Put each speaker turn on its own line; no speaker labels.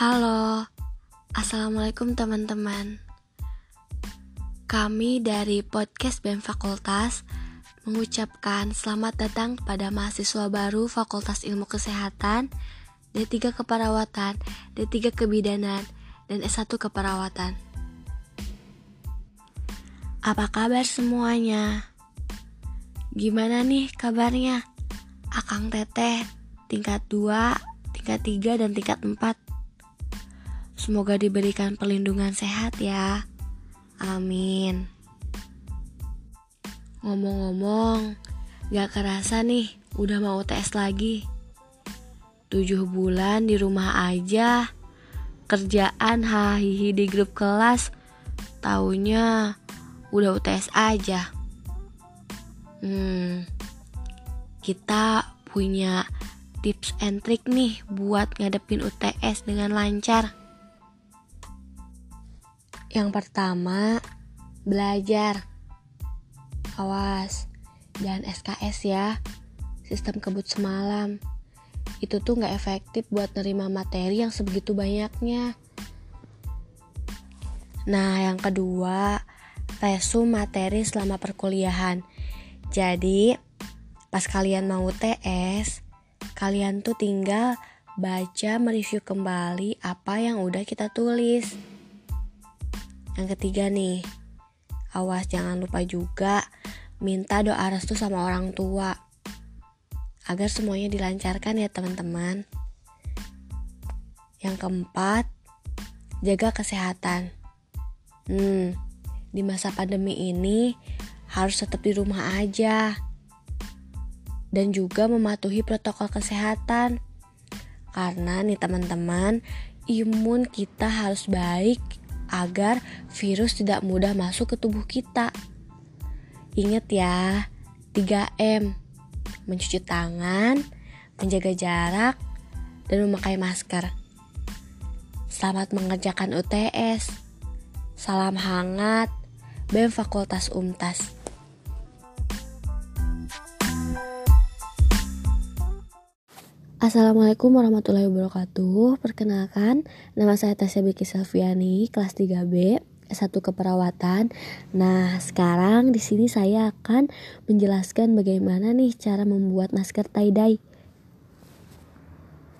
Halo, Assalamualaikum teman-teman Kami dari podcast BEM Fakultas mengucapkan selamat datang pada mahasiswa baru Fakultas Ilmu Kesehatan D3 Keperawatan, D3 Kebidanan, dan S1 Keperawatan Apa kabar semuanya? Gimana nih kabarnya? Akang Teteh, tingkat 2, tingkat 3, dan tingkat 4 Semoga diberikan perlindungan sehat ya. Amin. Ngomong-ngomong, gak kerasa nih udah mau UTS lagi. Tujuh bulan di rumah aja. Kerjaan hahihi di grup kelas. Taunya udah UTS aja. Hmm, kita punya tips and trick nih buat ngadepin UTS dengan lancar. Yang pertama, belajar. Awas, dan SKS ya. Sistem kebut semalam. Itu tuh gak efektif buat nerima materi yang sebegitu banyaknya. Nah, yang kedua, resum materi selama perkuliahan. Jadi, pas kalian mau TS, kalian tuh tinggal baca mereview kembali apa yang udah kita tulis. Yang ketiga nih, awas jangan lupa juga minta doa restu sama orang tua agar semuanya dilancarkan ya teman-teman. Yang keempat, jaga kesehatan. Hmm, di masa pandemi ini harus tetap di rumah aja dan juga mematuhi protokol kesehatan. Karena nih teman-teman, imun kita harus baik agar virus tidak mudah masuk ke tubuh kita. Ingat ya, 3M. Mencuci tangan, menjaga jarak, dan memakai masker. Selamat mengerjakan UTS. Salam hangat, BEM Fakultas UMTAS.
Assalamualaikum warahmatullahi wabarakatuh. Perkenalkan, nama saya Tasya Biki Selviani, kelas 3B, S1 Keperawatan. Nah, sekarang di sini saya akan menjelaskan bagaimana nih cara membuat masker tie-dye.